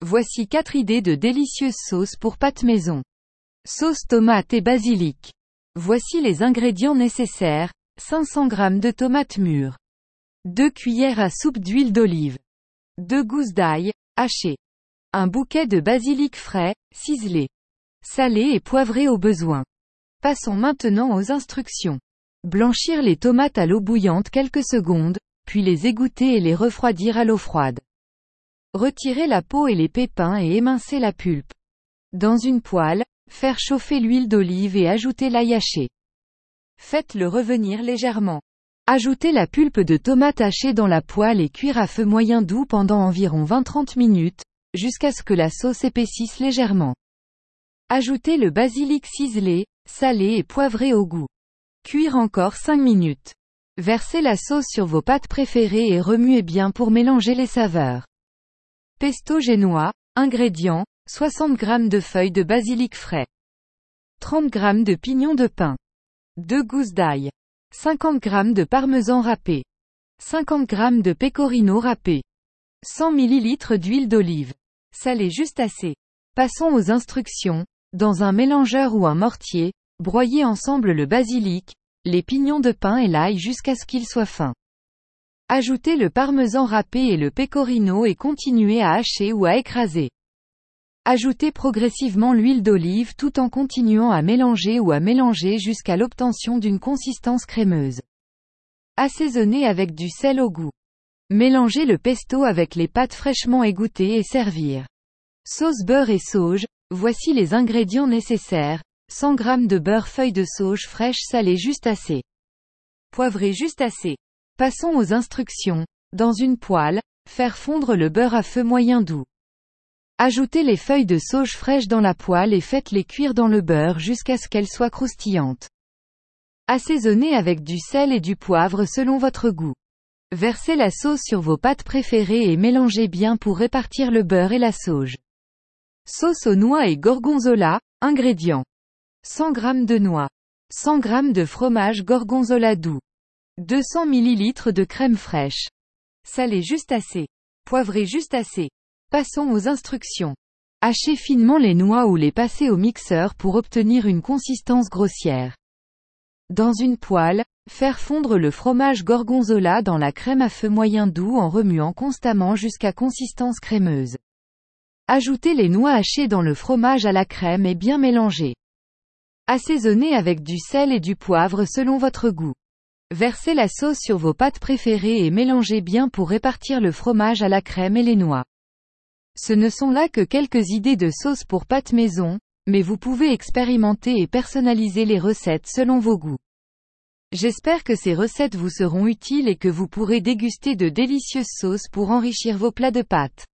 Voici 4 idées de délicieuses sauces pour pâtes maison. Sauce tomate et basilic. Voici les ingrédients nécessaires. 500 g de tomates mûres. 2 cuillères à soupe d'huile d'olive. 2 gousses d'ail, hachées. Un bouquet de basilic frais, ciselé. Salé et poivré au besoin. Passons maintenant aux instructions. Blanchir les tomates à l'eau bouillante quelques secondes, puis les égoutter et les refroidir à l'eau froide. Retirer la peau et les pépins et émincer la pulpe. Dans une poêle, faire chauffer l'huile d'olive et ajouter l'ail haché. Faites-le revenir légèrement. Ajoutez la pulpe de tomate hachée dans la poêle et cuire à feu moyen doux pendant environ 20-30 minutes, jusqu'à ce que la sauce épaississe légèrement. Ajoutez le basilic ciselé, salé et poivré au goût. Cuire encore 5 minutes. Versez la sauce sur vos pâtes préférées et remuez bien pour mélanger les saveurs. Pesto génois, ingrédients, 60 g de feuilles de basilic frais. 30 g de pignons de pain. 2 gousses d'ail. 50 g de parmesan râpé. 50 g de pecorino râpé. 100 ml d'huile d'olive. Salez juste assez. Passons aux instructions. Dans un mélangeur ou un mortier, broyez ensemble le basilic, les pignons de pain et l'ail jusqu'à ce qu'ils soient fins. Ajoutez le parmesan râpé et le pecorino et continuez à hacher ou à écraser. Ajoutez progressivement l'huile d'olive tout en continuant à mélanger ou à mélanger jusqu'à l'obtention d'une consistance crémeuse. Assaisonnez avec du sel au goût. Mélangez le pesto avec les pâtes fraîchement égouttées et servir. Sauce beurre et sauge, voici les ingrédients nécessaires. 100 g de beurre feuille de sauge fraîche salée juste assez. Poivré juste assez. Passons aux instructions. Dans une poêle, faire fondre le beurre à feu moyen doux. Ajoutez les feuilles de sauge fraîches dans la poêle et faites-les cuire dans le beurre jusqu'à ce qu'elles soient croustillantes. Assaisonnez avec du sel et du poivre selon votre goût. Versez la sauce sur vos pâtes préférées et mélangez bien pour répartir le beurre et la sauge. Sauce aux noix et gorgonzola, ingrédients. 100 g de noix. 100 g de fromage gorgonzola doux. 200 ml de crème fraîche. Salez juste assez. Poivrez juste assez. Passons aux instructions. Hachez finement les noix ou les passez au mixeur pour obtenir une consistance grossière. Dans une poêle, faire fondre le fromage gorgonzola dans la crème à feu moyen doux en remuant constamment jusqu'à consistance crémeuse. Ajoutez les noix hachées dans le fromage à la crème et bien mélanger. Assaisonnez avec du sel et du poivre selon votre goût. Versez la sauce sur vos pâtes préférées et mélangez bien pour répartir le fromage à la crème et les noix. Ce ne sont là que quelques idées de sauce pour pâtes maison, mais vous pouvez expérimenter et personnaliser les recettes selon vos goûts. J'espère que ces recettes vous seront utiles et que vous pourrez déguster de délicieuses sauces pour enrichir vos plats de pâtes.